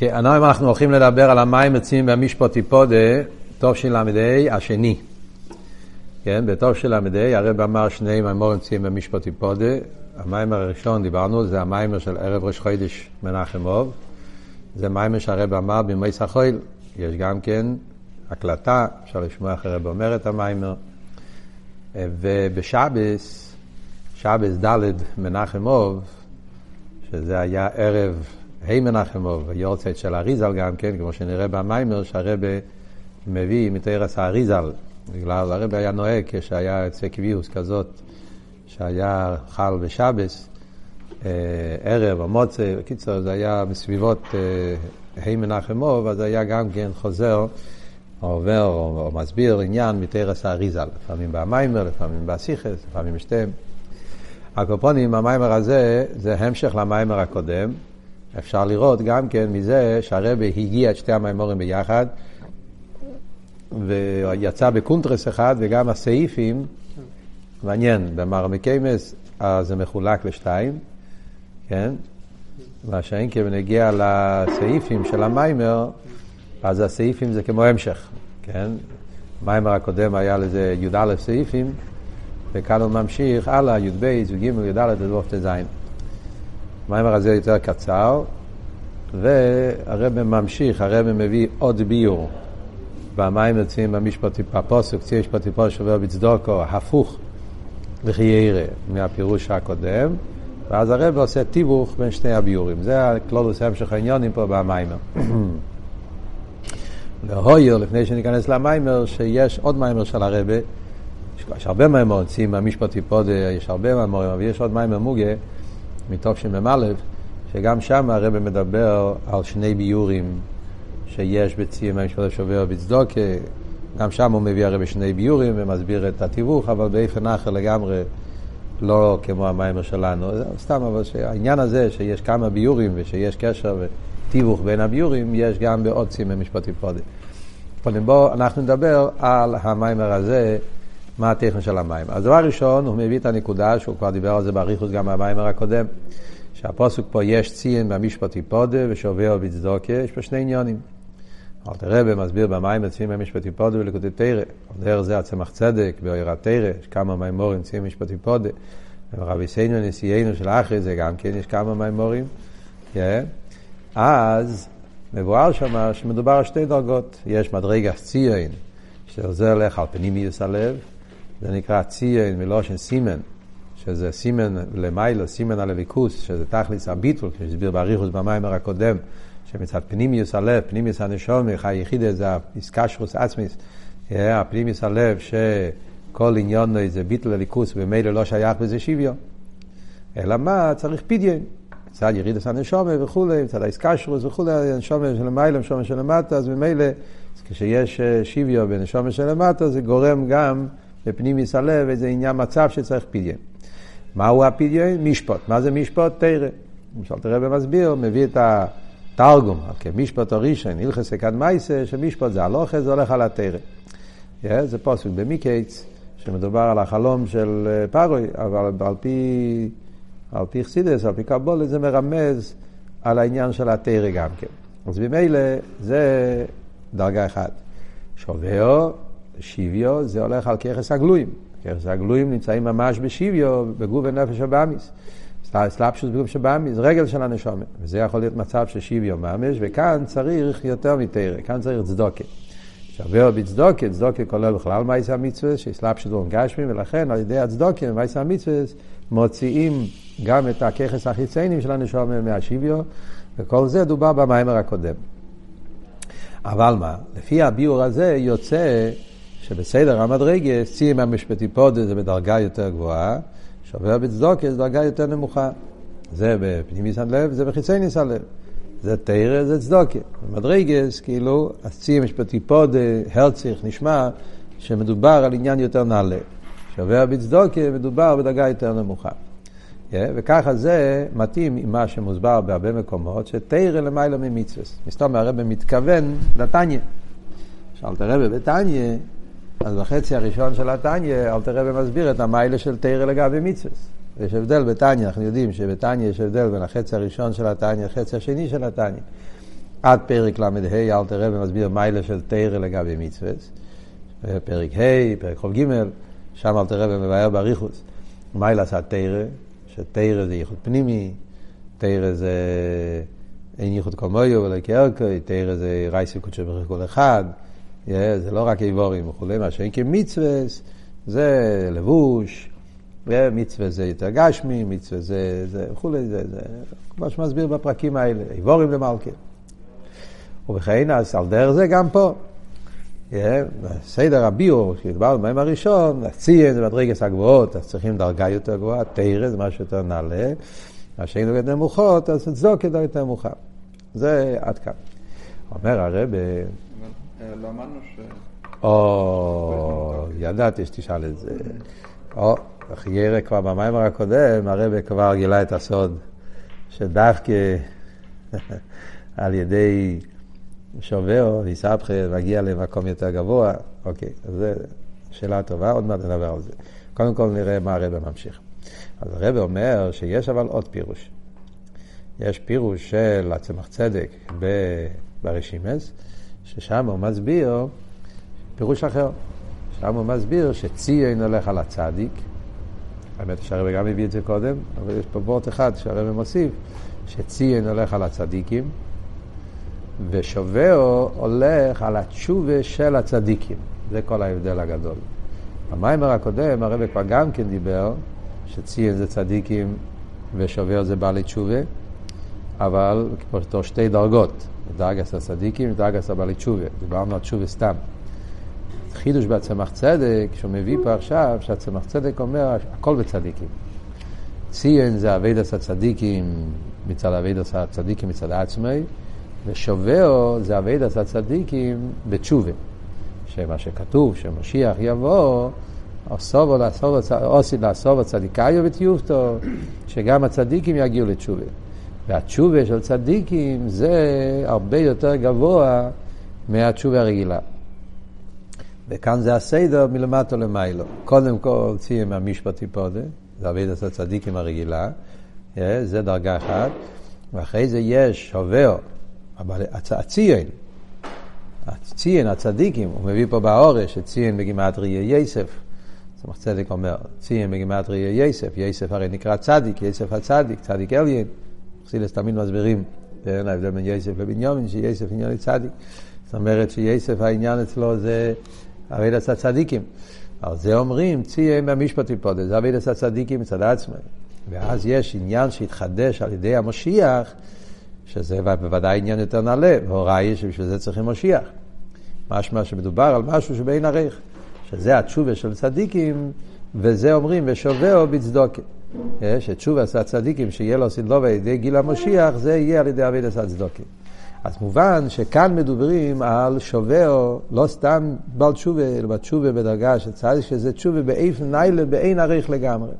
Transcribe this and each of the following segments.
כן, היום אנחנו הולכים לדבר על המים עצים במשפטי פודה, טוב של ל"ה, השני. כן, בטוב של ל"ה, הרב אמר שני מימורים עצים במשפטי פודה. המים הראשון, דיברנו, זה המיימר של ערב ראש חודש מנחם אוב. זה מיימר שהרב אמר בימי סחויל. יש גם כן הקלטה, אפשר לשמוע איך הרב אומר את המיימר. ובשבס, שבס ד' מנחם אוב, שזה היה ערב ה' מנחמוב, היורצייט של אריזל גם כן, כמו שנראה במיימר, שהרבה מביא מתרס האריזל, בגלל הרבה היה נוהג כשהיה יוצא קביעוס כזאת, שהיה חל בשבס, אה, ערב או מוצא, בקיצור זה היה בסביבות ה' מנחמוב, אז היה גם כן חוזר, או עובר או, או מסביר עניין מתרס האריזל, לפעמים במיימר, לפעמים בסיכס, לפעמים בשתיהם. על כל פנים, המאמר הזה זה המשך למאמר הקודם, אפשר לראות גם כן מזה שהרבי הגיה את שתי המאמרים ביחד, ויצא בקונטרס אחד, וגם הסעיפים, מעניין, במראי מקומות זה מחולק לשתיים, כן? מה שאין כן נגיע לסעיפים של המאמר, אז הסעיפים זה כמו המשך, כן? המאמר הקודם היה לזה י"א סעיפים, וכאן הוא ממשיך הלאה, י"ב, י"ג, י"ד, י"ב, ט"ז. המיימר הזה יותר קצר, והרב ממשיך, הרב מביא עוד ביור. במים יוצאים במשפטי פפוסק, צי משפטי פוסק שובר בצדוקו, הפוך לחיירה מהפירוש הקודם, ואז הרב עושה תיווך בין שני הביורים. זה הכלולוס המשך העניונים פה במיימר. להויר, לפני שניכנס למיימר, שיש עוד מיימר של הרבה, יש הרבה מאמר, ציון במשפט תפדה, יש הרבה מאמרים, אבל יש עוד מאמר מוגה. מתוך שמ"א, שגם שם הרב מדבר על שני ביאורים שיש בציון במשפט ושביה בצדקה, גם שם הוא מביא הרי בשני ביאורים ומסביר את התיווך, אבל באופן אחר לגמרי, לא כמו המאמר שלנו. סתם, אבל העניין הזה שיש כמה ביאורים ושיש קשר ותיווך בין הביאורים, יש גם בעוד ציון במשפט תפדה. קודם בואו אנחנו נדבר על המיימר הזה. מה הטכן של המים. אז דבר ראשון, הוא מביא את הנקודה, שהוא כבר דיבר על זה באריכוס גם במיימר הקודם, שהפוסק פה יש ציין במשפט היפודה ושובר בצדוקה, יש פה שני עניונים. אלתר רבי מסביר במים ציין במשפט היפודה ולקוטי תרא, על דרך זה הצמח צדק, באויר התרא, יש כמה מימורים ציין במשפט היפודה, ורבי סיינו נשיאנו של אחרי זה גם כן, יש כמה מימורים. Yeah. אז מבואר שם שמדובר על שתי דרגות, יש מדרגה ציין, שעוזר לך על פנימיוס הלב, זה נקרא ציין מלושן סימן, שזה סימן למיילו, סימן על הליכוס, שזה תכלס הביטול, כפי שהסביר באריכוס במיימר הקודם, שמצד פנימיוס הלב, פנימיוס הנשומר, היחידה זה איסקשרוס עצמיס, הפנימיוס הלב שכל עניון זה ביטול הליכוס ומילא לא שייך בזה שוויון. אלא מה? צריך פדיון. מצד ירידס הנשומר וכולי, מצד האיסקשרוס וכולי, הנשומר של למעלה, הנשומר של למטה, אז ממילא כשיש שוויון בנשומר של למטה זה גורם גם בפנימיס הלב איזה עניין מצב שצריך פדיון. מהו הפדיון? משפט. מה זה משפט? תרא. למשל תראה במסביר, מביא את התרגום, כמשפט הראשון, הלכס אקד מייסה, שמשפט זה הלוכה, זה הולך על התרא. Yeah, זה פוסק במיקייץ, שמדובר על החלום של פארוי, אבל על פי, על פי חסידס, על פי קבולת, זה מרמז על העניין של התרא גם כן. אז ממילא זה דרגה אחת. שובר שיביו זה הולך על ככס הגלויים. ככס הגלויים נמצאים ממש בשיביו, בגוף ונפש הבאמיס. סלפשוס בגוף שבאמיס, רגל של הנשומת. וזה יכול להיות מצב של שיביו ממש, וכאן צריך יותר מתרא, כאן צריך צדוקה. שווה בצדוקה, צדוקה כולל בכלל מייסה המצווה, שסלפשוס הוא גשמי, ולכן על ידי הצדוקה ומייסה המצווה מוציאים גם את הככס החיציינים של הנשומת מהשיביו, וכל זה דובר במיימר הקודם. אבל מה, לפי הביאור הזה יוצא שבסדר המדרגס, ציים המשפטי פודה זה בדרגה יותר גבוהה, שובר בצדוקה זה דרגה יותר נמוכה. זה בפנימיס הלב, זה בחיצייניס הלב. זה תרא, זה צדוקה. במדרגס, כאילו, אז ציים המשפטי פודה, הרציך, נשמע שמדובר על עניין יותר נעלה. שובר בצדוקה, מדובר בדרגה יותר נמוכה. Yeah, וככה זה מתאים עם מה שמוסבר בהרבה מקומות, שתרא למעלה ממצווה. מסתום הרב מתכוון לתניא. שאלת הרב בתניא, אז בחצי הראשון של התניא, אלתר רבי מסביר את המיילה של תרא לגבי מצווה. יש הבדל בתניא, אנחנו יודעים שבתניא יש הבדל בין החצי הראשון של התניא לחצי השני של התניא. עד פרק ל"ה, אל תראה ומסביר מיילה של תרא לגבי מצווה. פרק ה', פרק ח"ג, שם אל תראה ומבאר באריכוס. מיילה עשה תרא, שתרא זה ייחוד פנימי, תרא זה אין ייחוד כל מויו ולא כארקוי, תרא זה רייסי קודשו ברך כל אחד, זה לא רק איבורים וכולי, מה שאין כמצווה, זה לבוש, מצווה זה יותר גשמי, מצווה זה, זה וכולי, זה, זה כמו שמסביר בפרקים האלה, איבורים למלכה. ובכן, אז על דרך זה גם פה. סדר הביור, כשדיברנו בהם הראשון, הציין זה מדרגס הגבוהות, אז צריכים דרגה יותר גבוהה, תרא זה משהו יותר נעלה, מה שהיינו יותר נמוכות, אז צדוק יותר נמוכה. זה עד כאן. אומר הרב... לא אמרנו ש... או, ידעתי שתשאל את זה. או, חיירה כבר במיימר הקודם, הרב כבר גילה את הסוד, שדווקא על ידי שובר, יסבכה, מגיע למקום יותר גבוה. אוקיי, אז זו שאלה טובה, עוד מעט נדבר על זה. קודם כל נראה מה הרב ממשיך. אז הרב אומר שיש אבל עוד פירוש. יש פירוש של הצמח צדק ברשימס, ששם הוא מסביר פירוש אחר. שם הוא מסביר שציין הולך על הצדיק. האמת שהרבא גם הביא את זה קודם, אבל יש פה וורט אחד שהרבא מוסיף, שציין הולך על הצדיקים, ושובעו הולך על התשובה של הצדיקים. זה כל ההבדל הגדול. במיימר הקודם הרב כבר גם כן דיבר שציין זה צדיקים ושובעו זה בעלי תשובה, אבל פה שתי דרגות, דרגס הצדיקים ודרגס הבעלי תשובה. דיברנו על תשובה סתם. חידוש בצמח צדק, שהוא מביא פה עכשיו, שהצמח צדק אומר, הכל בצדיקים. ציין זה אבידס הצדיקים מצד אבידס הצדיקים מצד עצמי, ושובעו זה אבידס הצדיקים בתשובה. שמה שכתוב, שמשיח יבוא, עושי לעשוב הצדיקאיו וטיובתו, שגם הצדיקים יגיעו לתשובה. והתשובה של צדיקים זה הרבה יותר גבוה מהתשובה הרגילה. וכאן זה הסדר מלמטו למיילו. קודם כל ציין מהמשפטי פודה, זה אבידס הצדיקים הרגילה, אה, זה דרגה אחת, ואחרי זה יש עובר, אבל הציין, הציין, הצדיקים, הוא מביא פה באורש שציין בגימטריה יסף. צמח צדק אומר, ציין בגימטריה יסף, יסף הרי נקרא צדיק, יסף הצדיק, צדיק אליין. חסידס תמיד מסבירים, אין ההבדל בין יסף לבנימין, שיסף עניין לצדיק. זאת אומרת שיסף העניין אצלו זה אבידס הצדיקים. על זה אומרים, ציין במשפטי פה, זה אבידס הצדיקים מצד עצמם. ואז יש עניין שהתחדש על ידי המשיח, שזה בוודאי עניין יותר נעלה, והוראי שבשביל זה צריכים משיח. משמע שמדובר על משהו שבין עריך, שזה התשובה של צדיקים, וזה אומרים, ושובעו בצדוקה. שתשובה של הצדיקים, שיהיה לו סדלו בידי גיל המשיח, זה יהיה על ידי אבידס הצדוקים. אז מובן שכאן מדברים על שובעו, לא סתם בעל תשובה, אלא בתשובה בדרגה של צדיק, שזה תשובה באיפן ניילה, באין עריך לגמרי.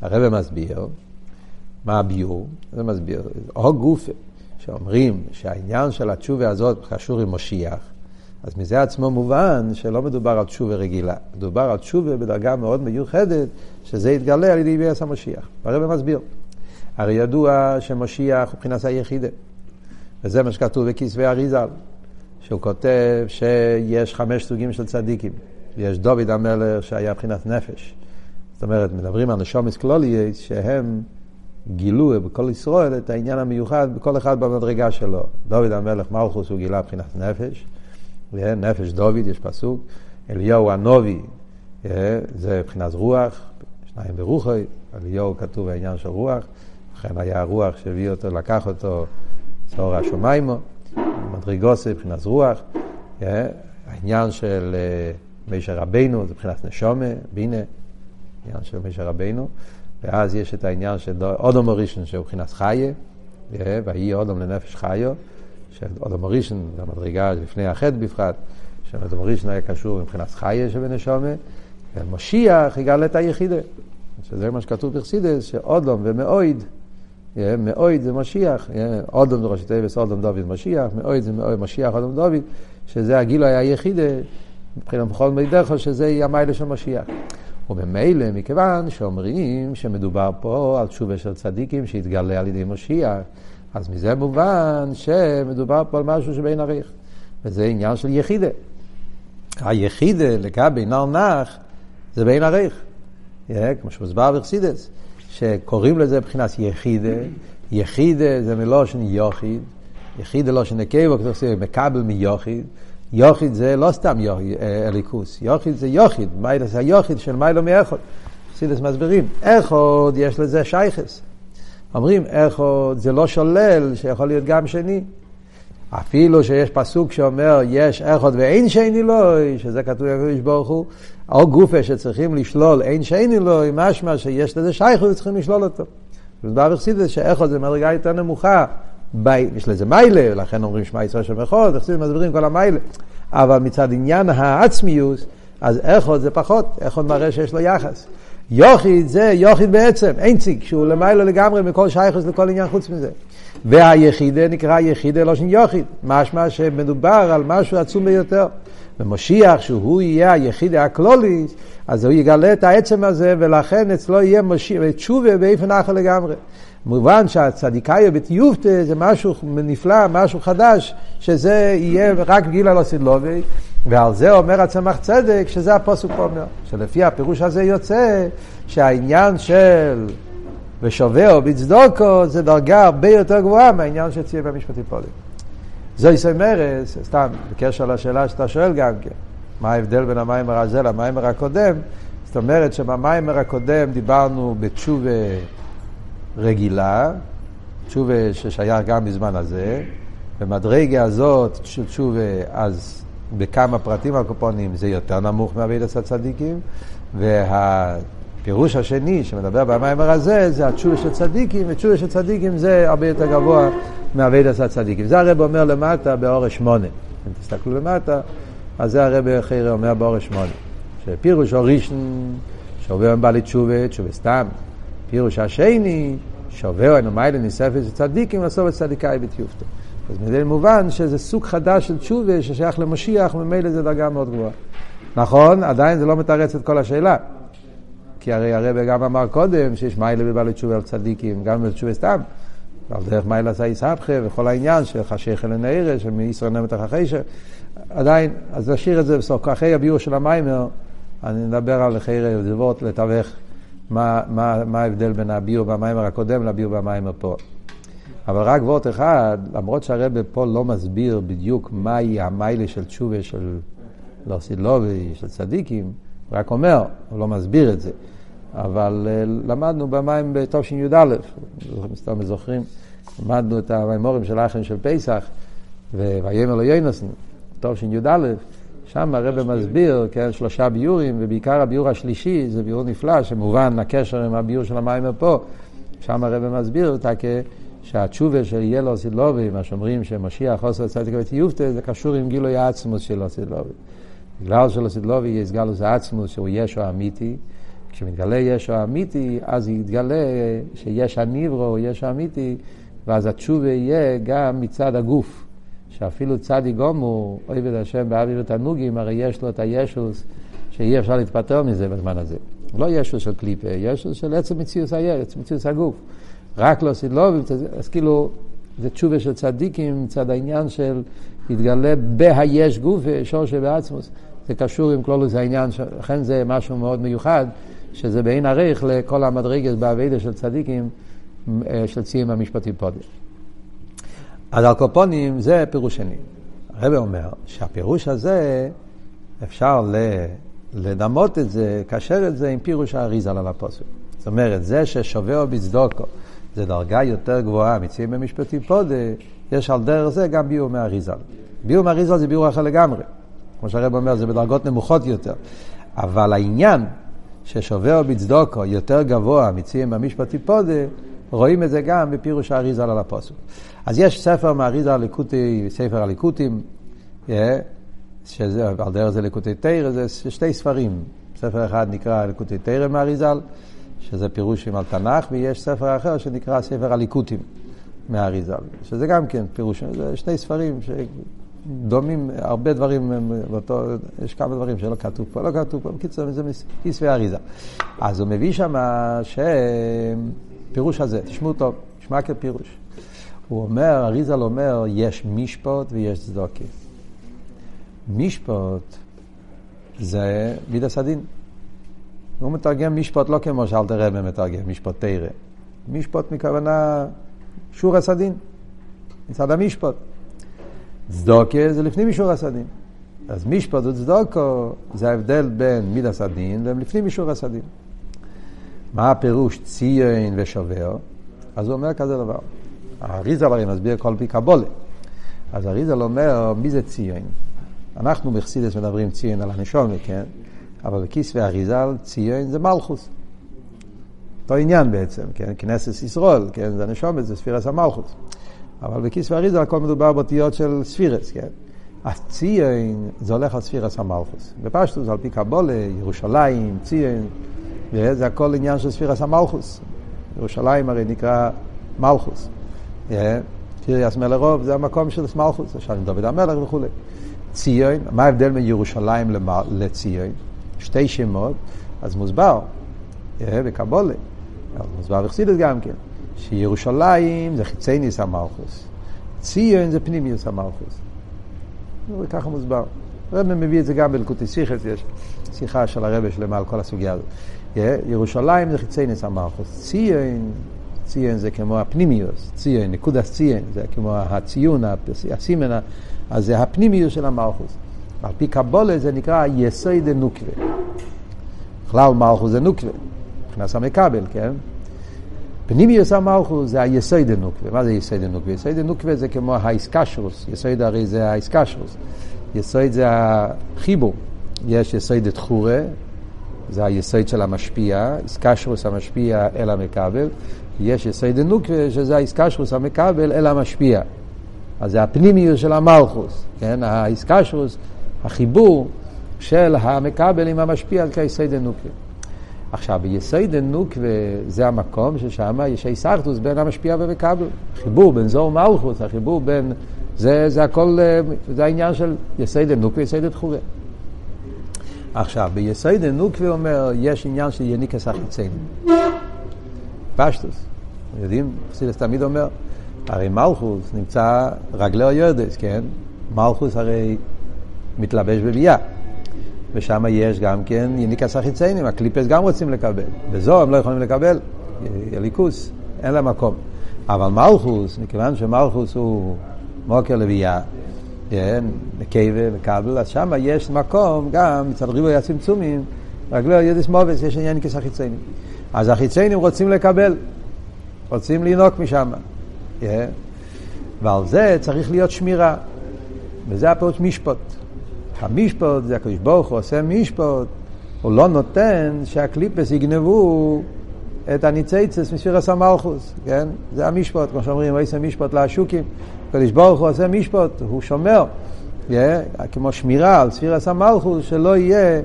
הרב מסביר, מה הביור? זה מסביר, או גופה, שאומרים שהעניין של התשובה הזאת קשור עם משיח, אז מזה עצמו מובן שלא מדובר על תשובה רגילה, מדובר על תשובה בדרגה מאוד מיוחדת, שזה יתגלה על ידי ביאס המשיח. הרב מסביר. הרי ידוע שמשיח הוא מבחינת היחידה. וזה מה שכתוב בכסבי אריזל, שהוא כותב שיש חמש סוגים של צדיקים. יש דוד המלך שהיה מבחינת נפש. זאת אומרת, מדברים על נשומס קלולייס, שהם גילו בכל ישראל את העניין המיוחד בכל אחד במדרגה שלו. דוד המלך מלכוס הוא גילה מבחינת נפש, נפש דוד, יש פסוק. אליהו הנובי, זה מבחינת רוח, שניים ברוחי, אליהו כתוב העניין של רוח, לכן היה הרוח שהביא אותו, לקח אותו צהור השומיימו, מדרגוסי מבחינת רוח, העניין של מישר רבינו זה מבחינת נשומה, בינה, עניין של מישר רבינו, ואז יש את העניין של אודום הראשון שהוא מבחינת חיה, ויהי אודום לנפש חיו, שאודום הראשון זה המדרגה לפני החטא בפחת, שאודום הראשון היה קשור מבחינת חיה שבנשומה, ומשיח יגאל את היחידה, שזה מה שכתוב בחסידס, שאודום ומאויד מאויד זה משיח, אודום זה ראשי תיבס, אודום דוד משיח, מאויד זה מאויד משיח, אודום דוד, שזה הגיל היה היחיד, מבחינת בכל מידךו, שזה יהיה המיילה של משיח. וממילא, מכיוון שאומרים שמדובר פה על תשובה של צדיקים שהתגלה על ידי משיח, אז מזה מובן שמדובר פה על משהו שבין עריך. וזה עניין של יחידה. היחידה לגבי נר נח זה בין עריך. כמו שמוסבר בחסידס, שקוראים לזה מבחינת יחידה, יחידה זה מלושן יוחיד, יחידה לא שנקבו, מקבל מיוחיד, יוחיד זה לא סתם אה, אליקוס, יוחיד זה יוחיד, מיילס היוחיד של מיילו מאחוד. חסידס מסבירים, איכות יש לזה שייכס. אומרים, איכות זה לא שולל שיכול להיות גם שני. אפילו שיש פסוק שאומר יש איכות ואין שני לו, שזה כתוב לקדוש ברוך הוא, או גופה שצריכים לשלול אין שני לו, משמע שיש לזה שייכות וצריכים לשלול אותו. ובא בחסידס שאיכות זה מדרגה יותר נמוכה, יש לזה מיילה, לכן אומרים שמע ישראל שם אחד, וחסידס מסבירים כל המיילה. אבל מצד עניין העצמיוס, אז איכות זה פחות, איכות מראה שיש לו יחס. יוחיד זה יוחיד בעצם, אין ציג, שהוא למעלה לגמרי מכל שייכוס לכל עניין חוץ מזה. והיחידה נקרא יחידה לא של יוחיד, משמע שמדובר על משהו עצום ביותר. ומשיח, שהוא יהיה היחידה הכלוליס, אז הוא יגלה את העצם הזה, ולכן אצלו יהיה משיח, תשובה באיפן אחר לגמרי. מובן שהצדיקאי בתיובתא זה משהו נפלא, משהו חדש, שזה יהיה רק גילה לא סילובי, ועל זה אומר הצמח צדק, שזה הפוסק אומר, שלפי הפירוש הזה יוצא שהעניין של ושווה בצדוקו זה דרגה הרבה יותר גבוהה מהעניין שציין במשפטים פולים. זו מרס, סתם, בקשר לשאלה שאתה שואל גם כן, מה ההבדל בין המיימר הזה למיימר הקודם? זאת אומרת שבמיימר הקודם דיברנו בתשובה רגילה, תשובה ששייך גם בזמן הזה, במדרגה הזאת של תשובה אז בכמה פרטים הקופונים זה יותר נמוך מעבידת הצדיקים, והפירוש השני שמדבר במיימר הזה זה התשובה של צדיקים, ותשובה של צדיקים זה הרבה יותר גבוה מעבידת הצדיקים. זה הרב אומר למטה באורש שמונה. אם תסתכלו למטה, אז זה הרב חייר אומר באורש שמונה. שפירוש אורישן, שעובר עם בעלי תשובה, סתם. פירוש השני, שעובר אינו מיילה ניספת של צדיקים, את צדיקאי בתיופתו. אז מזה מובן שזה סוג חדש של תשובה ששייך למשיח, וממילא זה דרגה מאוד גבוהה. נכון, עדיין זה לא מתרץ את כל השאלה. כי הרי הרב גם אמר קודם שיש מיילה בבעלי תשובה על צדיקים, גם בתשובה סתם. ועל דרך מיילה עשה יסבכה וכל העניין של חשיך אל הנערה, שמישראל נמת החיישר. עדיין, אז נשאיר את זה בסוף. אחרי הביאור של המיימר, אני נדבר על חייר ודבות לתווך מה, מה, מה ההבדל בין הביאור במיימר הקודם לביאור במיימר פה. אבל רק וורט אחד, למרות שהרבא פה לא מסביר בדיוק מהי המיילה של תשובה של לא סילובי, של צדיקים, הוא רק אומר, הוא לא מסביר את זה. אבל uh, למדנו במים בתשי"א, סתם זוכרים, למדנו את המימורים של האחים של פסח, ויאמר לו יונסן, תשי"א, שם הרב מסביר, כן, שלושה ביורים, ובעיקר הביור השלישי זה ביור נפלא, שמובן הקשר עם הביור של המים פה, שם הרב מסביר אותה כ... שהתשובה של ילו סילובי, מה שאומרים שמשיח חוסר צדיק ותיובתא, זה קשור עם גילוי העצמוס של סילובי. בגלל שלסילובי יש גלוס העצמוס שהוא ישו אמיתי, כשמתגלה ישו אמיתי, אז יתגלה שיש הניברו, ישו אמיתי, ואז התשובה יהיה גם מצד הגוף. שאפילו צדיק אוהב את השם באוויר ותענוגים, הרי יש לו את הישוס, שאי אפשר להתפטר מזה בזמן הזה. לא ישוס של קליפה, ישוס של עצם מציאוס הירץ, מציאוס הגוף. רק לא סילובים, אז כאילו, זה תשובה של צדיקים, מצד העניין של התגלה בהיש גוף, שור שבעצמוס. זה קשור עם כלולוס העניין, לכן זה משהו מאוד מיוחד, שזה בעין עריך לכל המדרגת באביידה של צדיקים, אה, של ציים המשפטים פודם. אז על קופונים זה פירוש שני. הרב אומר שהפירוש הזה, אפשר לדמות את זה, קשר את זה עם פירוש האריזה על הפוסק. זאת אומרת, זה ששובר בצדוקו, זה דרגה יותר גבוהה, מציעים במשפטים פודה, יש על דרך זה גם ביור מהאריזה. ביור מהאריזה זה ביור אחר לגמרי. כמו שהרב אומר, זה בדרגות נמוכות יותר. אבל העניין ששובר בצדוקו יותר גבוה, מציעים במשפטים פודה, רואים את זה גם בפירוש האריזה על הפוסק. אז יש ספר מאריזה ליקוטי, ספר הליקוטים, שזה, על דרך זה ליקוטי תרא, זה שתי ספרים. ספר אחד נקרא ליקוטי תרא מאריזל, שזה פירושים על תנ"ך, ויש ספר אחר שנקרא ספר הליקוטים מאריזל, שזה גם כן פירוש, זה שני ספרים שדומים, הרבה דברים, באותו, יש כמה דברים שלא כתוב פה, לא כתוב פה, בקיצור, זה כיסוי אריזה. אז הוא מביא שם שפירוש הזה, תשמעו טוב, תשמע כפירוש. הוא אומר, אריזל אומר, יש משפוט ויש צדוקה. משפוט זה מידס הדין. הוא מתרגם משפוט לא כמו שאלתר רבי מתרגם, משפוט תרא. משפוט מכוונה שור הסדין, מצד המשפוט. צדוקה זה לפנים משור הסדין. אז משפט וצדוקו זה ההבדל בין מידס הדין והם לפנים משור הסדין. מה הפירוש ציין ושובר? אז הוא אומר כזה דבר. האריזל הרי מסביר כל פי קבולה. אז האריזל אומר, מי זה ציין? אנחנו בחסידס מדברים ציין על הנשומת, כן? אבל בכיסוי האריזל ציין זה מלכוס. אותו עניין בעצם, כן? כנסת ישראל, כן? זה הנשומת, זה ספירס המלכוס. אבל בכיסוי האריזל הכל מדובר באותיות של ספירס, כן? הציין זה הולך על ספירס המלכוס. בפשטוס, על פי קבולה, ירושלים, ציין, זה הכל עניין של ספירס המלכוס. ירושלים הרי נקרא מלכוס. קריאס מלרוב זה המקום של מלכוס, עכשיו עם דוד המלך וכולי. ציון, מה ההבדל בין ירושלים לציון? שתי שמות, אז מוסבר, בקבולה, מוסבר בחסידות גם כן, שירושלים זה חיצי ניס המלכוס, ציון זה פנימיוס המלכוס. וככה מוסבר. הרב מביא את זה גם בלקוטי סיכס, יש שיחה של הרב שלמה על כל הסוגיה הזאת. ירושלים זה חיצי ניס המלכוס, ציון ציון זה כמו הפנימיוס, ציון, נקודת ציון, זה כמו הציון, הסימן, אז זה הפנימיוס של המלכוס. על פי קבולה זה נקרא יסוי דנוקווה. בכלל מלכוס זה נוקווה, מבחינת המקבל, כן? פנימיוס המלכוס זה היסוי דנוקווה. מה זה יסוי דנוקווה? יסוי דנוקווה זה כמו האיסקשרוס, יסוי הרי זה האיסקשרוס. יסוי זה החיבור. יש יסוי דתחורה, זה היסוד של המשפיע, איסקשרוס המשפיע אל המקבל, יש יסוד הנוקווה שזה האיסקשרוס המקבל אל המשפיע. אז זה הפנימיות של המלכוס, כן? האיסקשרוס, החיבור של המקבל עם המשפיע זה כיסוד הנוקווה. עכשיו, ביסוד הנוקווה זה המקום ששם יש איסרטוס בין המשפיע ומקבל. חיבור בין זו ומלכוס, החיבור בין... זה, זה הכל, זה העניין של יסוד הנוקווה, יסוד התחורה. עכשיו, ביסוד הנוקווה אומר, יש עניין של יניקס החיציינים. פשטוס. יודעים, חסידס תמיד אומר, הרי מלכוס נמצא רגלי היודס, כן? מלכוס הרי מתלבש בביאה. ושם יש גם כן יניקס החיציינים, הקליפס גם רוצים לקבל. בזו הם לא יכולים לקבל, יליקוס, אין להם מקום. אבל מלכוס, מכיוון שמלכוס הוא מוקר לביאה, כן, נקבה וכבל, אז שם יש מקום גם מצד ריבוי הצמצומים, רגלי היודס מובס, יש עניין יניקס החיציינים. אז החיציינים רוצים לקבל. רוצים לינוק משם. Yeah. ועל זה צריך להיות שמירה. וזה הפירוש משפוט. המשפוט זה הקדוש ברוך הוא עושה משפוט, הוא לא נותן שהקליפס יגנבו את הניציצס מספירס המלכוס, כן? זה המשפוט, כמו שאומרים, עושה משפוט לעשוקים. הקדוש ברוך הוא עושה משפוט, הוא שומר, yeah, כמו שמירה על ספירס המלכוס, שלא יהיה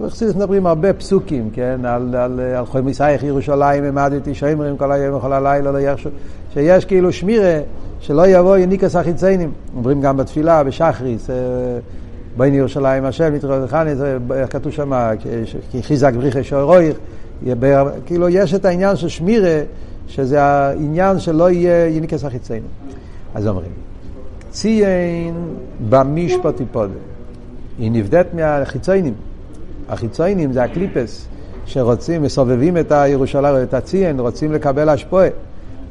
בחסידס מדברים הרבה פסוקים, כן, על, על, על חוי מסייך ירושלים, העמדתי שומרים כל היום וכל הלילה, לא יחשו, שיש כאילו שמירה, שלא יבוא יניקס החיציינים. אומרים גם בתפילה, בשחריס, אה, בין ירושלים השם, נתראה וחנית, איך כתוב שם, כי חיזק בריחי שוירויך, כאילו יש את העניין של שמירה, שזה העניין שלא יהיה יניקס החיציינים. אז אומרים, ציין במשפט יפודה, היא נבדית מהחיציינים. החיציינים זה הקליפס, שרוצים, מסובבים את הירושלים, את הציין, רוצים לקבל השפועה.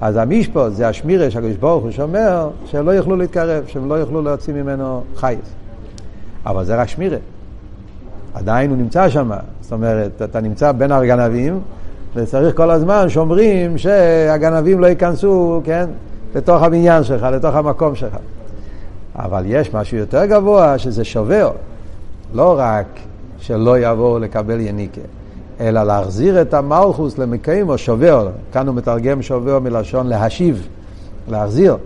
אז המשפוט זה השמירה שהקדוש ברוך הוא שומר, שהם לא יוכלו להתקרב, שהם לא יוכלו להוציא ממנו חייס. אבל זה רק שמירה. עדיין הוא נמצא שם, זאת אומרת, אתה נמצא בין הגנבים, וצריך כל הזמן שומרים שהגנבים לא ייכנסו, כן, לתוך הבניין שלך, לתוך המקום שלך. אבל יש משהו יותר גבוה, שזה שובר. לא רק שלא יבואו לקבל יניקה, אלא להחזיר את המלכוס למקיימו שובר. כאן הוא מתרגם שובר מלשון להשיב, להחזיר.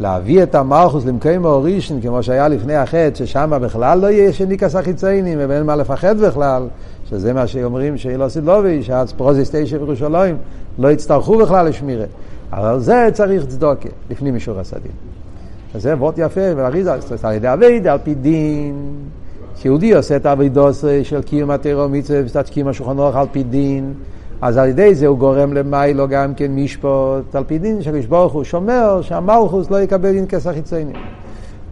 להביא את המלכוס למקיימו אורישן, כמו שהיה לפני החטא, ששם בכלל לא יהיה שניקס החיציינים, ואין מה לפחד בכלל, שזה מה שאומרים שאילו סילובי, שעד פרוזיס תשע בירושלים, לא יצטרכו בכלל לשמירה. אבל זה צריך צדוקה, לפנים מישור הסדין. וזה וורט יפה, ולאריזה, על ידי אבייד, על פי דין. כשיהודי עושה את האבידוס של קיום התירו מצווה וסתת קיום השולחן על פי דין, אז על ידי זה הוא גורם למיילו גם כן משפוט על פי דין שהקדוש ברוך הוא שומר שהמלכוס לא יקבל דין כסח חיצוני.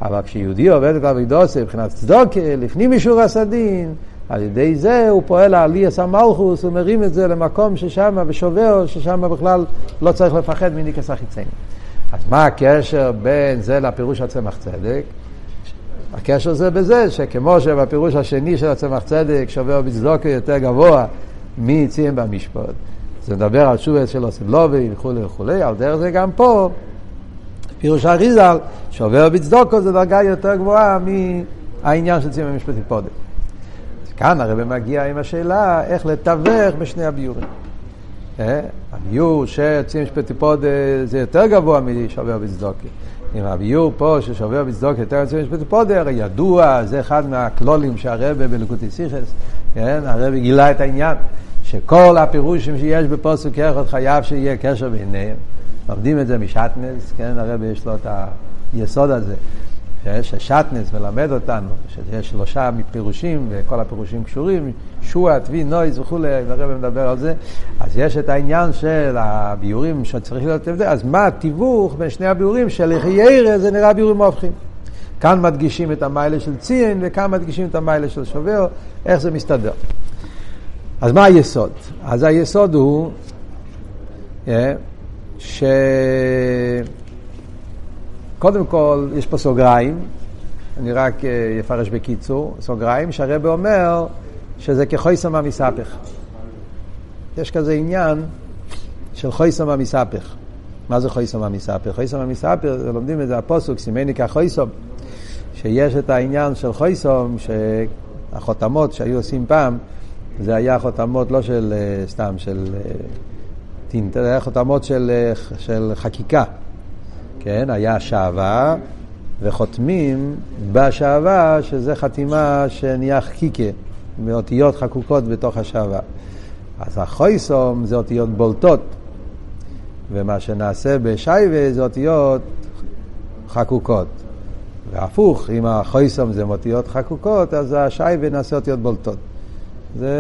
אבל כשיהודי עובד את אבידוסי מבחינת צדוקה, לפנים משורת הסדין, על ידי זה הוא פועל לעליאס המלכוס, הוא מרים את זה למקום ששם ושובר, ששם בכלל לא צריך לפחד מניקס החיצוני. אז מה הקשר בין זה לפירוש הצמח צדק? הקשר זה בזה שכמו שבפירוש השני של הצמח צדק שובר בצדוקה יותר גבוה מציין במשפט. זה מדבר על שובס של אוסבלובי וכולי וכולי, על דרך זה גם פה, פירוש האריזל, שובר בצדוקו זה דרגה יותר גבוהה מהעניין של ציין במשפט היפודת. כאן הרב מגיע עם השאלה איך לתווך בשני הביורים. אה? הביור של ציין במשפט היפודת זה יותר גבוה משובר בצדוקו. עם הביור פה ששובר בצדוק יותר יוצא משפט פודר, ידוע, זה אחד מהכלולים שהרבה בלקוטי סיכס, כן, הרבה גילה את העניין, שכל הפירושים שיש בפוסק יחד חייב שיהיה קשר ביניהם. לומדים את זה משטנס, כן, הרבה יש לו את היסוד הזה. ששטנס מלמד אותנו, שיש שלושה פירושים וכל הפירושים קשורים, שועה, טבי, נויז וכולי, הרב מדבר על זה, אז יש את העניין של הביורים שצריך להיות הבדל, אז מה התיווך בין שני הביורים של ירא זה נראה ביורים הופכים. כאן מדגישים את המיילה של ציין וכאן מדגישים את המיילה של שובר, איך זה מסתדר. אז מה היסוד? אז היסוד הוא אה, ש... קודם כל, יש פה סוגריים, אני רק אפרש בקיצור, סוגריים, שהרבא אומר שזה כחויסם המספך. יש כזה עניין של חויסם המספך. מה זה חויסם המספך? חויסם המספך, לומדים את זה הפוסוק, סימני כחויסם, שיש את העניין של חויסם, שהחותמות שהיו עושים פעם, זה היה חותמות לא של סתם, של טינט, זה היה חותמות של, של חקיקה. כן, היה שעווה, וחותמים בשעווה, שזה חתימה שנהיה חקיקה, מאותיות חקוקות בתוך השעווה. אז החויסום זה אותיות בולטות, ומה שנעשה בשייבה זה אותיות חקוקות. והפוך, אם החויסום זה אותיות חקוקות, אז השייבה נעשה אותיות בולטות. זה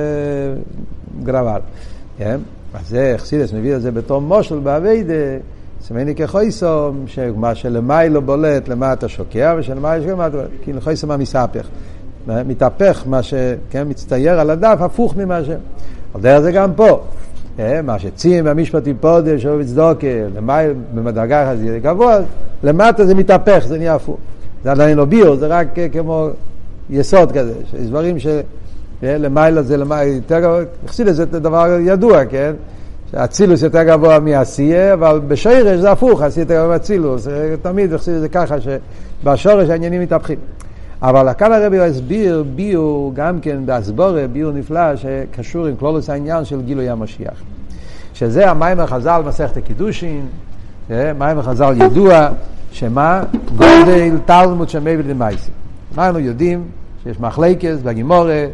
גרבל. כן? אז זה, אכסידס מביא את זה בתור מושל באביידה. סמני כחויסום, שמה שלמיילו בולט למטה שוקע, ושלמיילו שוקע למטה, כאילו חויסום המספך. מתהפך מה שכן מצטייר על הדף, הפוך ממה ש... על דרך זה גם פה. אה, מה שצים במשפט יפודה, שאוהב צדוקה, למעלה, במדרגה אחת זה גבוה, למטה זה מתהפך, זה נהיה הפוך. זה עדיין לא ביור, זה רק אה, כמו יסוד כזה, יש דברים שלמעלה זה למעלה יותר גבוה, חסידס זה דבר ידוע, כן? אצילוס יותר גבוה מעשייה, אבל בשורש זה הפוך, עשייה יותר גבוה מאצילוס. תמיד זה ככה, שבשורש העניינים מתהפכים. אבל כאן הרבי הסביר ביור גם כן בהסבורה, ביור נפלא, שקשור עם כלולוס העניין של גילוי המשיח. שזה המים החז"ל מסכת הקידושין, מים החז"ל ידוע, שמה? גודל תלמוד שמבל למייסי. מה אנחנו יודעים? שיש מחלקס בגימורה,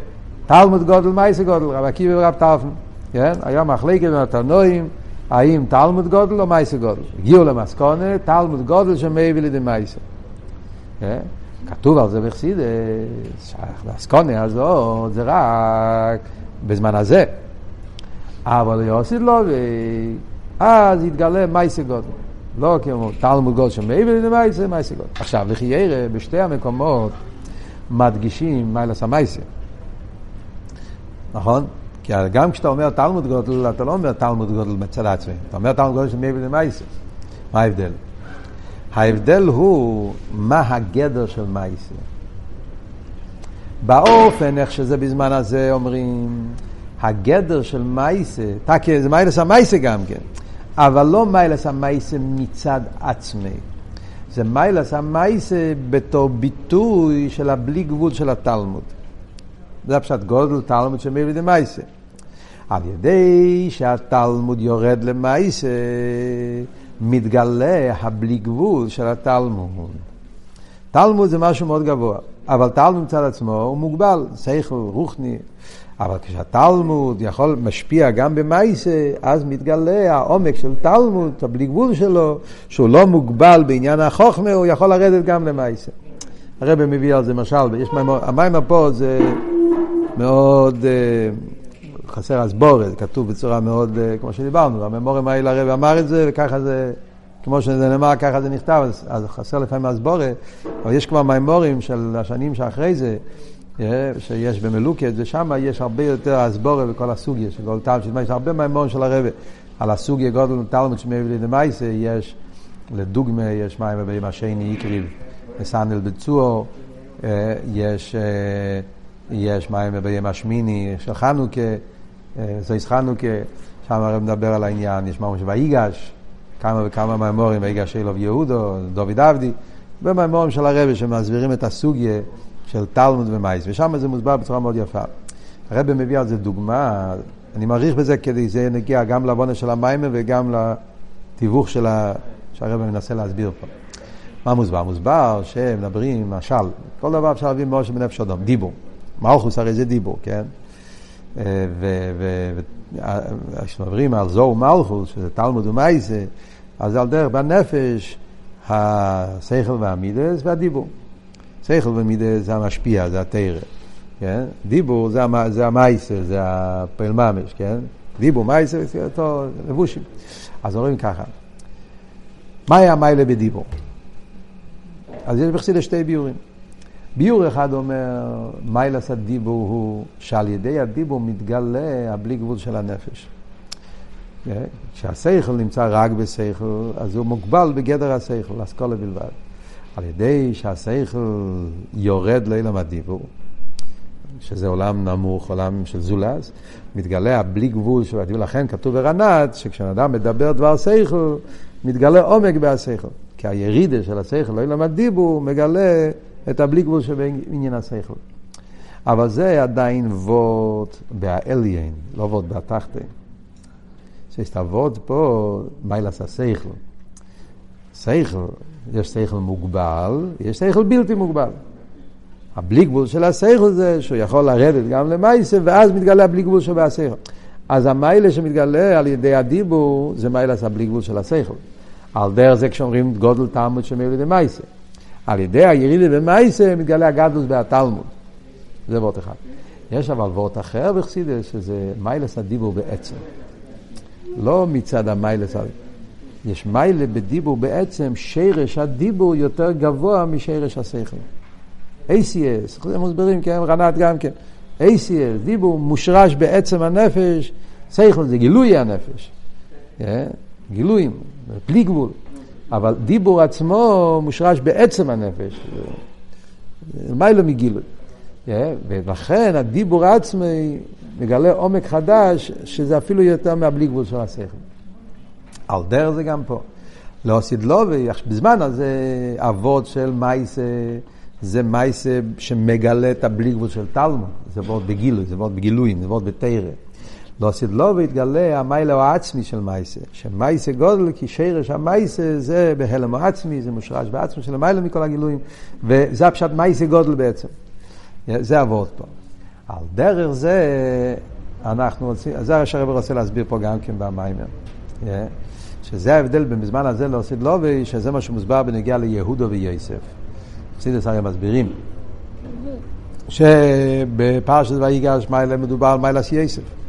תלמוד גודל מייסי גודל, רב עקיבא ורב טרפן. כן? היה מחלקת בין התנועים, האם תלמוד גודל או מייסה גודל. הגיעו למסקונה, תלמוד גודל שמביא לידי מייסה. כן? כתוב על זה בחסידס, שהמסקונה הזאת זה רק בזמן הזה. אבל יוסי לא, אז יתגלה מייסה גודל. לא כמו תלמוד גודל לידי מייסה, מייסה גודל. עכשיו, לכי ירא, בשתי המקומות מדגישים מיילס המייסה. נכון? כי גם כשאתה אומר תלמוד גודל, אתה לא אומר תלמוד גודל מצד עצמי, אתה אומר תלמוד גודל של מי ולמייסה. מה ההבדל? ההבדל הוא מה הגדר של מייסה. באופן איך שזה בזמן הזה אומרים, הגדר של מייסה, זה מיילס המייסה גם כן, אבל לא מיילס המייסה מצד עצמי. זה מיילס המייסה בתור ביטוי של הבלי גבול של התלמוד. זה הפשט גודל תלמוד מי ודמייסה. על ידי שהתלמוד יורד למעשה, מתגלה הבלי גבול של התלמוד. תלמוד זה משהו מאוד גבוה, אבל תלמוד מצד עצמו הוא מוגבל, שכל, רוחני. אבל כשהתלמוד יכול, משפיע גם במייסה, אז מתגלה העומק של תלמוד, הבלי גבול שלו, שהוא לא מוגבל בעניין החוכמה, הוא יכול לרדת גם למייסה. הרב מביא על זה משל, יש המים פה זה מאוד... Uh, חסר הסבורת, כתוב בצורה מאוד, אה, כמו שדיברנו, הממורים האלה הרב אמר את זה, וככה זה, כמו שזה נאמר, ככה זה נכתב, אז, חסר לפעמים הסבורת, אבל יש כבר מימורים של השנים שאחרי זה, אה, שיש במלוקת, ושם יש הרבה יותר הסבורת בכל הסוגיה של כל טעם, יש הרבה מימורים של הרב על הסוגיה גודל תלמוד שמביא לידי מייסה, יש, לדוגמה, יש מים ובים השני יקריב, מסנדל בצור, אה, יש... יש מים ביום השמיני של חנוכה, אה, זויס חנוכה, שם הרב מדבר על העניין, יש ממש ויגש, כמה וכמה מימורים, ויגש אלוב יהודו, דוד עבדי, ומימורים של הרבי שמסבירים את הסוגיה של תלמוד ומייס, ושם זה מוסבר בצורה מאוד יפה. הרבי מביא על זה דוגמה, אני מעריך בזה כדי שזה נגיע גם לעוונה של המים וגם לתיווך של ה... שהרבי מנסה להסביר פה. מה מוסבר? מוסבר שמדברים, משל, כל דבר אפשר להביא משה בנפש אדום, דיבור. מלכוס הרי זה דיבור, כן? וכשמדברים על זוהו מלכוס, שזה תלמוד ומייסה, אז על דרך בנפש, השכל והמידס והדיבור. שכל ומידס זה המשפיע, זה התרא. כן? דיבור זה, זה המייסה, זה הפעיל ממש, כן? דיבור, מייסה, זה אותו לבושים. אז אומרים ככה, מה היה מיילה בדיבור? אז יש בחסידה שתי ביורים. ביור אחד אומר, מיילס הדיבור הוא שעל ידי הדיבור מתגלה הבלי גבול של הנפש. כן? כשהשכל נמצא רק בשכל, אז הוא מוגבל בגדר השכל, אסכולה בלבד. על ידי שהשכל יורד לעילם הדיבור, שזה עולם נמוך, עולם של זולז, מתגלה הבלי גבול של הדיבור. לכן כתוב ברנת, שכשאדם מדבר דבר שכל, מתגלה עומק בהשכל. כי הירידה של השכל לעילם הדיבור מגלה את הבלי גבול שבעניין השכל. אבל זה עדיין וורד באליין, לא וורד בתחתן. שיש וורד פה, מיילס השכל. שכל, יש שכל מוגבל, יש שכל בלתי מוגבל. הבלי גבול של השכל זה שהוא יכול לרדת גם למייסה, ואז מתגלה הבלי גבול שבהשכל. אז המיילה שמתגלה על ידי הדיבור, זה מיילס הבלי גבול של השכל. על דרך זה כשאומרים גודל תעמוד שמי על ידי מייסה. על ידי הירידה במייסה מתגלה הגדלוס בהתלמוד. זה וורט אחד. יש אבל וורט אחר בחסידס, שזה מיילס הדיבור בעצם. לא מצד המיילס, יש מיילה בדיבור בעצם, שרש הדיבור יותר גבוה משרש השכל. ACS, זה מוסברים, כן, רנת גם כן. ACS, דיבור מושרש בעצם הנפש, שכל זה גילוי הנפש. כן? גילויים, בלי גבול. אבל דיבור עצמו מושרש בעצם הנפש, מיילא מגילוי. ולכן הדיבור עצמי מגלה עומק חדש, שזה אפילו יותר מהבלי גבול של השכל. על דרך זה גם פה. לא סידלובי, בזמן הזה אבות של מייסה, זה מייסה שמגלה את הבלי גבול של תלמוד, זה ועוד בגילוי, זה ועוד בגילויים, זה ועוד בתרא. לא עשית לו והתגלה המיילה העצמי של מייסה. שמייסה גודל כי שרש המייסה זה בהלם העצמי, זה מושרש בעצמי של המיילה מכל הגילויים, וזה הפשט מייסה גודל בעצם. זה עבוד פה. על דרך זה אנחנו רוצים, זה שהרב רוצה להסביר פה גם כן במיימר. שזה ההבדל בין בזמן הזה לעושית לובי, שזה מה שמוסבר בנגיעה ליהודו וייסף. חסידס הרי מסבירים שבפרשת ויגש מיילה מדובר על מיילס יסף.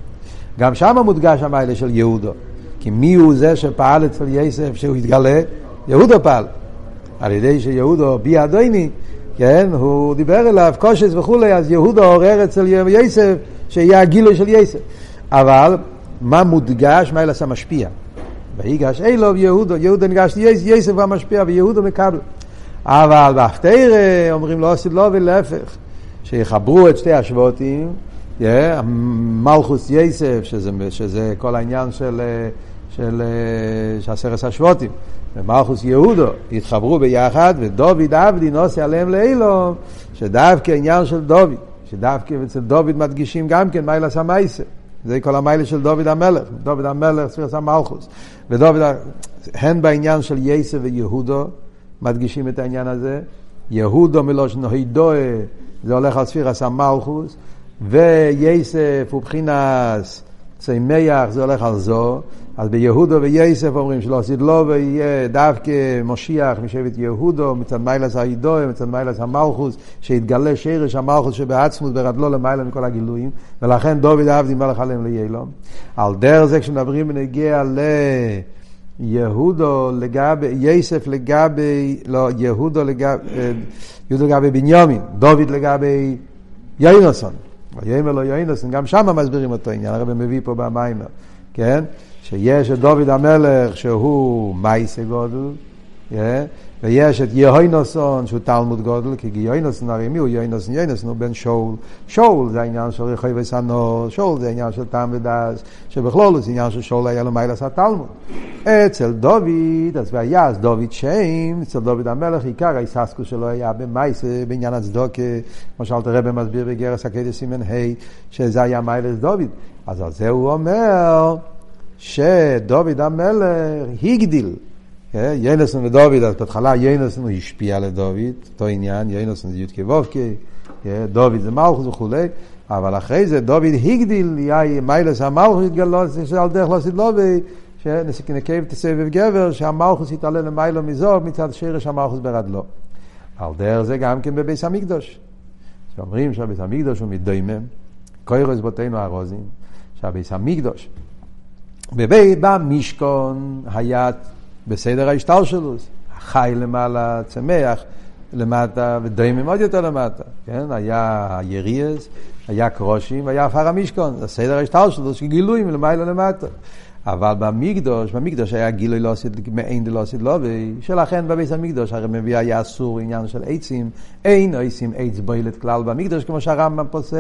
גם שם מודגש המיילה של יהודו. כי מי הוא זה שפעל אצל יסף שהוא התגלה? יהודו פעל. על ידי שיהודו בי אדוני, כן, הוא דיבר אליו, קושס וכולי, אז יהודו עורר אצל יסף שיהיה הגילוי של יסף. אבל מה מודגש? מה אלא משפיע. ויגש אילוב יהודו, יהודו ניגש ליסף המשפיע ויהודו מקבל. אבל בהפטרה אומרים לו עשית לו ולהפך, שיחברו את שתי השבותים מלכוס יסף, שזה, שזה כל העניין של, של, של עשרת השבותים, ומלכוס יהודו, התחברו ביחד, ודוד עבדי נוסע עליהם לאילום, שדווקא עניין של דוד, שדווקא אצל דוד מדגישים גם כן מיילה סמייסה. זה כל המיילה של דוד המלך, דוד המלך ספירס המלכוס. ודוד, הן בעניין של יסף ויהודו, מדגישים את העניין הזה. יהודו מלושן הידואה, זה הולך על ספירס המלכוס. וייסף הוא בחינס צמח זה הולך על זו, אז ביהודו וייסף אומרים שלא עשית לו ויהיה דווקא משיח משבט יהודו, מצד מיילס העידו, מצד מיילס המלכוס, שיתגלה שרש המלכוס שבעצמות ברדלו למעלה מכל הגילויים, ולכן דוד עבדי מלך עליהם ליילום. על דרך זה כשמדברים בנגיע ל... יהודו לגבי, יסף לגבי, לא, יהודו לגבי, יהודו לגבי בנימין, דוד לגבי יוינוסון. ויאמר לו יוינוסון, גם שם מסבירים אותו עניין, הרב מביא פה במיימר, כן? שיש את דוד המלך שהוא מייסה גודל, yeah, ויש את יהוינוסון שהוא תלמוד גודל, כי יהוינוסון הרי מי הוא יהוינוסון? יהוינוסון הוא בן שאול. שאול זה העניין של רחוי וסנו, שאול זה העניין של טעם ודס, שבכלול זה עניין של שאול היה לו מיילס התלמוד. אצל דוד, אז והיה אז דוד שם, אצל דוד המלך, עיקר ההיססקוס שלו היה במייסה, בעניין הצדוקה, כמו שאלת הרב מסביר בגרס הקדש סימן ה', שזה היה מיילס דוד. אז על זה הוא אומר, שדוד המלך הגדיל. כן? ינסון ודוד, אז בהתחלה הוא השפיע לדוד, אותו עניין, ינסון זה יודקי וובקי, כן? דוד זה מלכוס וכולי, אבל אחרי זה דוד הגדיל, מיילס המלכוס התגלות, שעל דרך לא עשית לובי, שנקב תסבב גבר, שהמלכוס יתעלה למיילו מזור מצד שרש המלכוס ברדלו. על דרך זה גם כן בביס המקדוש. שאומרים שהביס המקדוש הוא מדוימם, קוירוס בותינו הרוזים, שהביס המקדוש בבי, במשכון היה בסדר ההשתלשלוס, חי למעלה, צמח למטה ודיימים עוד יותר למטה, כן? היה יריאס, היה קרושים, היה עפר המשכון, זה סדר ההשתלשלוס, גילויים למעלה למטה. אבל במקדוש, במקדוש היה גילוי לא עשית, מעין דלא עשית לא, שלכן בביס המקדוש הרי מביא היה אסור עניין של עצים, אין עצים עץ בוילת כלל במקדוש, כמו שהרמב"ם פוסק,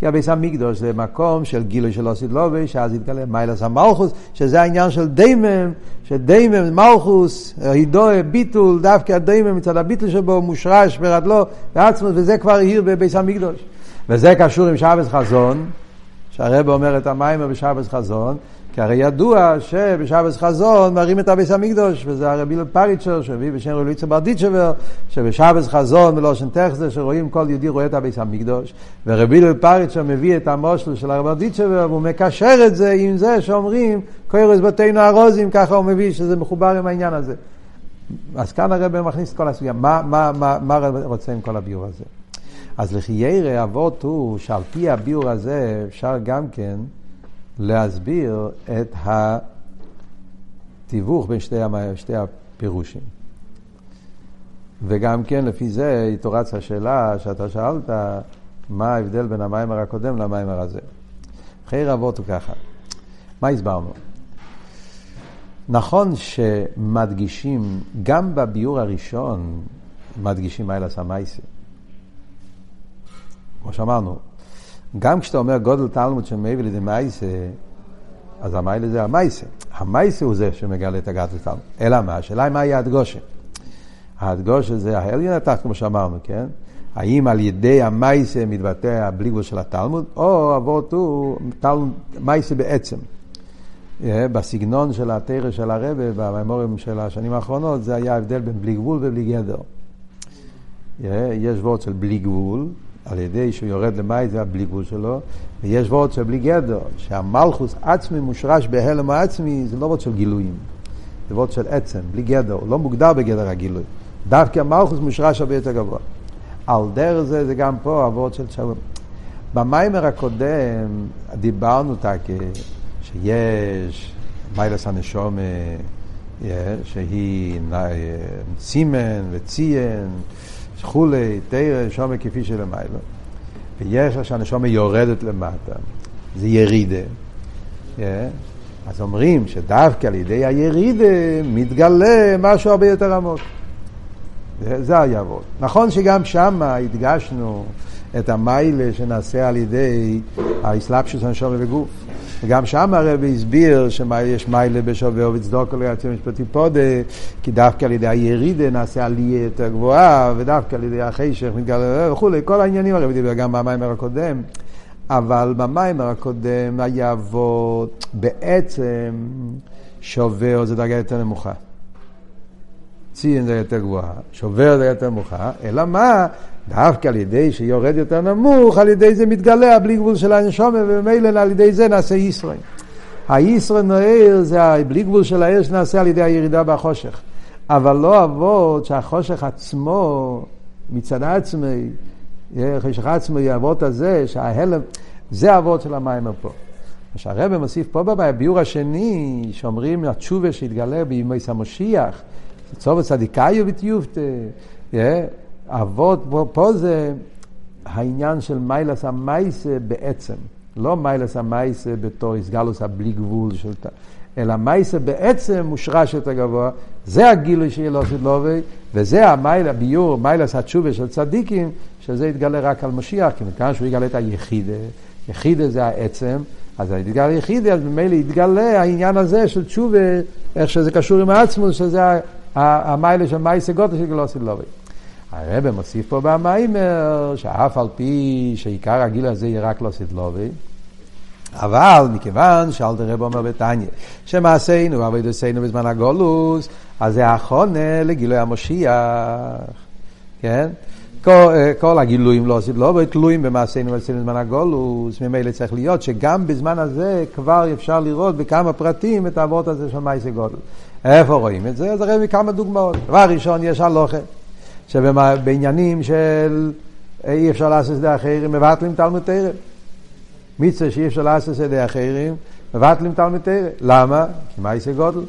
כי הביס המקדוש זה מקום של גילוי של עשית לא, שאז יתגלה מיילס המלכוס, שזה העניין של דיימם, שדיימם, מלכוס, הידוע, ביטול, דווקא הדיימם מצד הביטול שבו מושרש ברדלו, בעצמות, וזה כבר העיר בביס המקדוש. וזה קשור עם שבס חזון, שהרב אומר את המיימר בשבס חזון, כי הרי ידוע שבשבס חזון מראים את הביס המקדוש, וזה הרבי פריצ'ר שהביא בשם רבי ליצה ברדיצ'בר, שבשבס חזון בלושן טכסטר, שרואים כל יהודי רואה את הביס המקדוש, ורבי פריצ'ר מביא את המושל של הרבי ברדיצ'בר, והוא מקשר את זה עם זה שאומרים, קוירס בתינו הרוזים, ככה הוא מביא שזה מחובר עם העניין הזה. אז כאן הרבי מכניס את כל הסוגיה, מה, מה, מה, מה רוצה עם כל הביור הזה? אז לחיירא אבות הוא שעל פי הביור הזה אפשר גם כן להסביר את התיווך בין שתי, שתי הפירושים. וגם כן לפי זה התעורץ השאלה שאתה שאלת, מה ההבדל בין המיימר הקודם למיימר הזה. חייר אבות הוא ככה, מה הסברנו? נכון שמדגישים, גם בביור הראשון מדגישים מיילס המייסי. כמו שאמרנו, גם כשאתה אומר גודל תלמוד שמעבר לידי מייסה, אז המיילה זה המייסה. המייסה הוא זה שמגלה את הגעת לתלמוד. אלא מה? השאלה היא מהי ההדגושה. ההדגושה זה ההליין התחת, כמו שאמרנו, כן? האם על ידי המייסה מתבטא הבליגבול של התלמוד, או אבות הוא מייסה בעצם. אה, בסגנון של התרא של הרבה, במימורים של השנים האחרונות, זה היה ההבדל בין בלי גבול ובלי גדר. אה, יש וורד של בלי גבול, על ידי שהוא יורד למעט זה הבלי גבול שלו, ויש וורד של בלי גדר, שהמלכוס עצמי מושרש בהלם העצמי, זה לא וורד של גילויים, זה וורד של עצם, בלי גדר, לא מוגדר בגדר הגילוי. דווקא המלכוס מושרש הרבה יותר גבוה. על דרך זה, זה גם פה הוורד של שלום. במיימר הקודם דיברנו תקי שיש מיילס הנשום שהיא סימן וציין וכולי, תרא, נשומה כפי שלמיילו. ויש שהנשומה יורדת למטה, זה ירידה. Yeah. אז אומרים שדווקא על ידי הירידה מתגלה משהו הרבה יותר עמוק. זה היעבוד. נכון שגם שם הדגשנו את המיילה שנעשה על ידי האסלאפשוס הנשום וגוף. וגם שם הרבי הסביר שיש מיילה בשווה ובצדוקו ליועצים משפטי פודה, כי דווקא על ידי הירידה נעשה עלייה יותר גבוהה, ודווקא על ידי החשך מתגלה וכולי, כל העניינים הרבי דיבר גם במיימר הקודם. אבל במיימר הקודם היה אבות בעצם או זו דרגה יותר נמוכה. ציין זה יותר גבוהה, שובר זה יותר מאוחר, אלא מה? דווקא על ידי שיורד יותר נמוך, על ידי זה מתגלה הבלי גבול של הנשומה, וממילא על ידי זה נעשה ישראל. הישראל נוער זה הבלי גבול של העיר שנעשה על ידי הירידה בחושך. אבל לא אבות שהחושך עצמו, מצד עצמי, חשך עצמי, אבות הזה, שההלם, זה אבות של המים פה. מה שהרבא מוסיף פה בביור השני, שאומרים התשובה שהתגלה בימי המשיח, צובר צדיקאיו וטיופתא, אבות, פה, זה העניין של מיילס המייסה בעצם, לא מיילס המייסה בתור איסגלוס הבלי גבול של... אלא מייסה בעצם מושרש יותר גבוה, זה הגילוי של ילוסד לובי, וזה המייל, הביור, מיילס התשובה של צדיקים, שזה יתגלה רק על משיח, כי מכאן שהוא יגלה את היחידה, יחידה זה העצם, אז יתגלה יחידה, אז ממילא יתגלה העניין הזה של תשובה, איך שזה קשור עם העצמוס, שזה המיילה של מייסה גוטה של גלוסד לובי. הרב מוסיף פה במיימר, שאף על פי שעיקר הגיל הזה יהיה רק לא סדלובי, אבל מכיוון שאלתר רב אומר בתניא, שמעשינו ועבודתנו בזמן הגולוס, אז זה החונה לגילוי המשיח, כן? כל, כל הגילויים לא עושים, לא תלויים במעשינו ועשינו בזמן הגולוס, ממילא צריך להיות שגם בזמן הזה כבר אפשר לראות בכמה פרטים את האבות הזה של מייסי גודל. איפה רואים את זה? אז הרי מכמה דוגמאות. דבר ראשון, יש הלוכה. שבעניינים של אי אפשר לעשות שדה אחרים, מבטלים תלמוד תרם. מצווה שאי אפשר לעשות שדה אחרים, מבטלים תלמוד תרם. למה? כי מייסה גודל.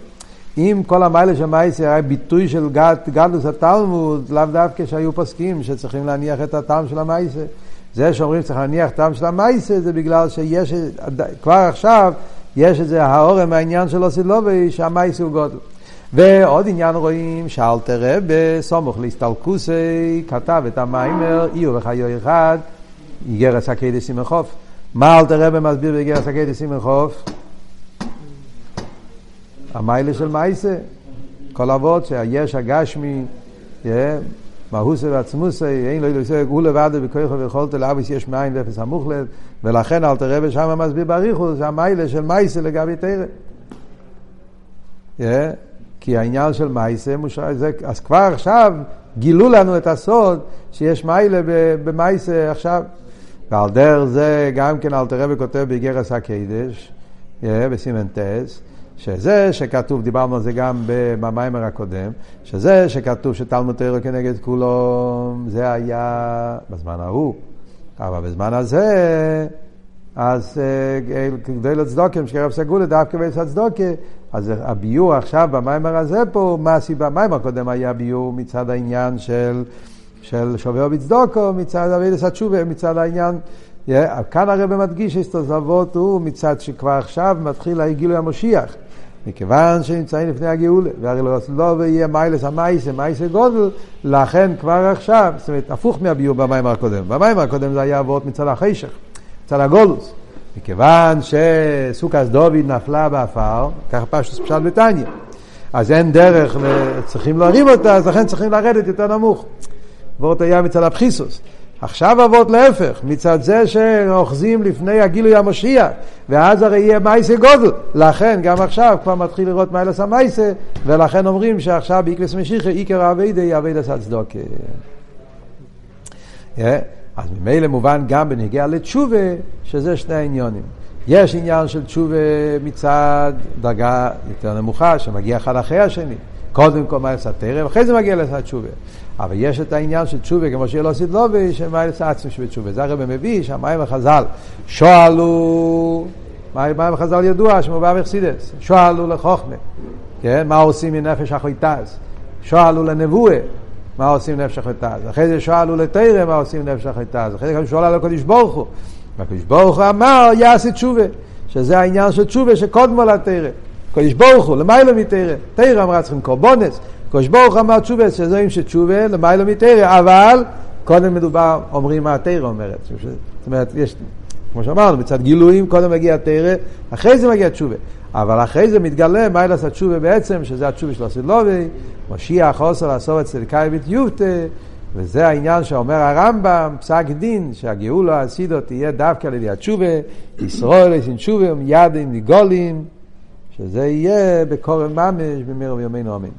אם כל המיילה של מייסה היה ביטוי של גד, גדלוס התלמוד, לאו דווקא שהיו פוסקים שצריכים להניח את הטעם של המייסה. זה שאומרים שצריך להניח טעם של המייסה זה בגלל שיש, כבר עכשיו יש את זה האורם מהעניין של אוסילובי שהמייסה הוא גודל. ועוד עניין רואים שאלתר רבי סמוך להסתלקוסי כתב את המיימר אי וחיו אחד איגרס הקדש סימחוף מה אלתר רבי מסביר באיגרס הקדש סימחוף? המיילה של מייסה. כל אבות שהיש הגשמי מהוסה ועצמוסה אין לו ילוסה הוא לבד בכוחו ויכולת לאביס יש מאין ואפס המוחלט ולכן אלתר רבי שם מסביר בריחוס שהמיילה של מייסה לגבי תרא כי העניין של מייסה מושרש, אז כבר עכשיו גילו לנו את הסוד שיש מיילה במייסה עכשיו. ועל דרך זה גם כן אלתר רבי כותב באיגרס הקדש, בסימן טס, שזה שכתוב, דיברנו על זה גם במיימר הקודם, שזה שכתוב שתלמוד תרא כנגד כולו, זה היה בזמן ההוא. אבל בזמן הזה, אז כדי לצדוקים, שקרב סגולה דווקא בעץ הצדוקה, אז הביור עכשיו במיימר הזה פה, מה הסיבה? במיימר הקודם היה ביור מצד העניין של, של שובר בצדוקו, מצד אבידס התשובה, מצד העניין, yeah, כאן הרב מדגיש שהסתוזבות הוא מצד שכבר עכשיו מתחיל הגילוי המשיח. מכיוון שנמצאים לפני הגאולה, והרי לא, לא יהיה מיילס המייסה, מייסה גודל, לכן כבר עכשיו, זאת אומרת, הפוך מהביור במיימר הקודם. במיימר הקודם זה היה אבות מצד החשך, מצד הגולוס. מכיוון שסוכס דוד נפלה באפר, ככה פשוט פשט בתניא. אז אין דרך, צריכים להרים אותה, אז לכן צריכים לרדת יותר נמוך. אבות היה מצד הבחיסוס. עכשיו אבות להפך, מצד זה שאוחזים לפני הגילוי המשיח, ואז הרי יהיה מייסה גודל. לכן גם עכשיו כבר מתחיל לראות מיילס המייסה, ולכן אומרים שעכשיו באיקווס משיחי עיקר אביידה היא אביידה סצדוקה. אז ממילא מובן גם בנגיע לתשובה, שזה שני העניונים. יש עניין של תשובה מצד דרגה יותר נמוכה, שמגיע אחד אחרי השני. קודם כל מיילס התרם, אחרי זה מגיע לסד תשובה. אבל יש את העניין של תשובה, כמו שיהיה לו סדלובי, שמיילס עצמי שבתשובה. זה הרי מביא שהמים החז"ל שואלו, מים החז"ל ידוע שמובא בחסידס, שואלו לחוכמה, כן? מה עושים מנפש החויטז? שואלו לנבואה. מה עושים נפש החטא? אחרי זה שאלו לתרא מה עושים נפש החטא. אחרי זה גם שאלו על הקדוש ברוך הוא. והקדוש ברוך הוא אמר יעשה תשובה, שזה העניין של תשובה שקודמו לתרא. הקדוש ברוך הוא, למיילא מתרא. תרא אמרה צריכים קורבונס. הקדוש ברוך אמר תשובה, שזה עם שתשובה למיילא מתרא, אבל קודם מדובר, אומרים מה התרא אומרת. זאת אומרת, יש, כמו שאמרנו, מצד גילויים קודם מגיע תרא, אחרי זה מגיע תשובה. אבל אחרי זה מתגלה מיילס התשובה בעצם, שזה התשובה של הסילובי, משיח עושר לעשור צדקאי ותיובטה, וזה העניין שאומר הרמב"ם, פסק דין, שהגאולה הסידו תהיה דווקא לידי ידי התשובה, ישראל אין תשובה, ידים ניגולים, שזה יהיה בקורם ממש במהרה וימינו אמן.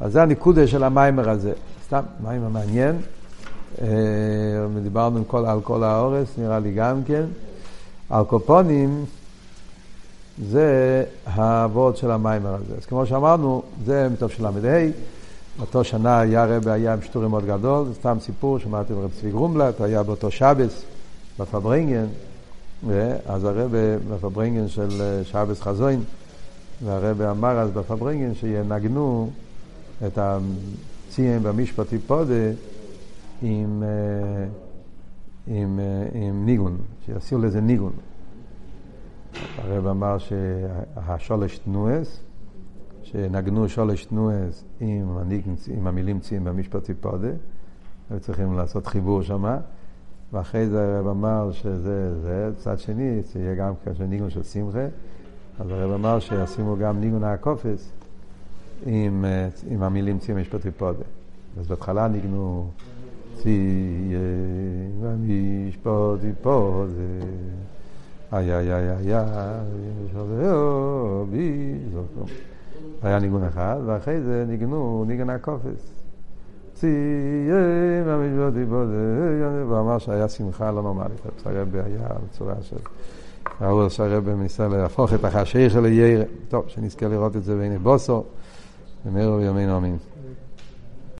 אז זה הניקודה של המיימר הזה. סתם, מיימר מעניין. אה, דיברנו כל, על כל האורס, נראה לי גם כן. על קופונים זה הוורד של המיימר הזה. אז כמו שאמרנו, זה מתוך של ל"ה. באותו שנה היה רבי היה עם שטורי מאוד גדול, זה סתם סיפור, שמעתי מרב צבי גרומבלט, היה באותו שבס בפברנגן, אז הרבי בפברנגן של אה, שבס חזוין, והרבי אמר אז בפברנגן שינגנו את הציין במשפטי פודה עם, אה, עם, אה, עם ניגון, שיעשו לזה ניגון. הרב אמר שהשולש תנועס, שנגנו שולש תנועס עם, עם המילים ציים במשפטי פודה, היו צריכים לעשות חיבור שמה, ואחרי זה הרב אמר שזה, זה, צד שני, שיהיה גם כאשר ניגון של שמחה, אז הרב אמר שישימו גם ניגון הקופס עם, עם המילים ציים במשפטי פודה. אז בהתחלה ניגנו ציים במשפטי פודה איי איי איי איי איי היה ניגון אחד, ואחרי זה ניגנו ניגן הקופס. ציין המשפט יבודה, ואמר שהיה שמחה לא נורמלית. הרבי היה בצורה של... ראו שהרבי ניסה להפוך את החשיך לירא. טוב, שנזכה לראות את זה בעיני בוסו, במהרה בימינו אמין.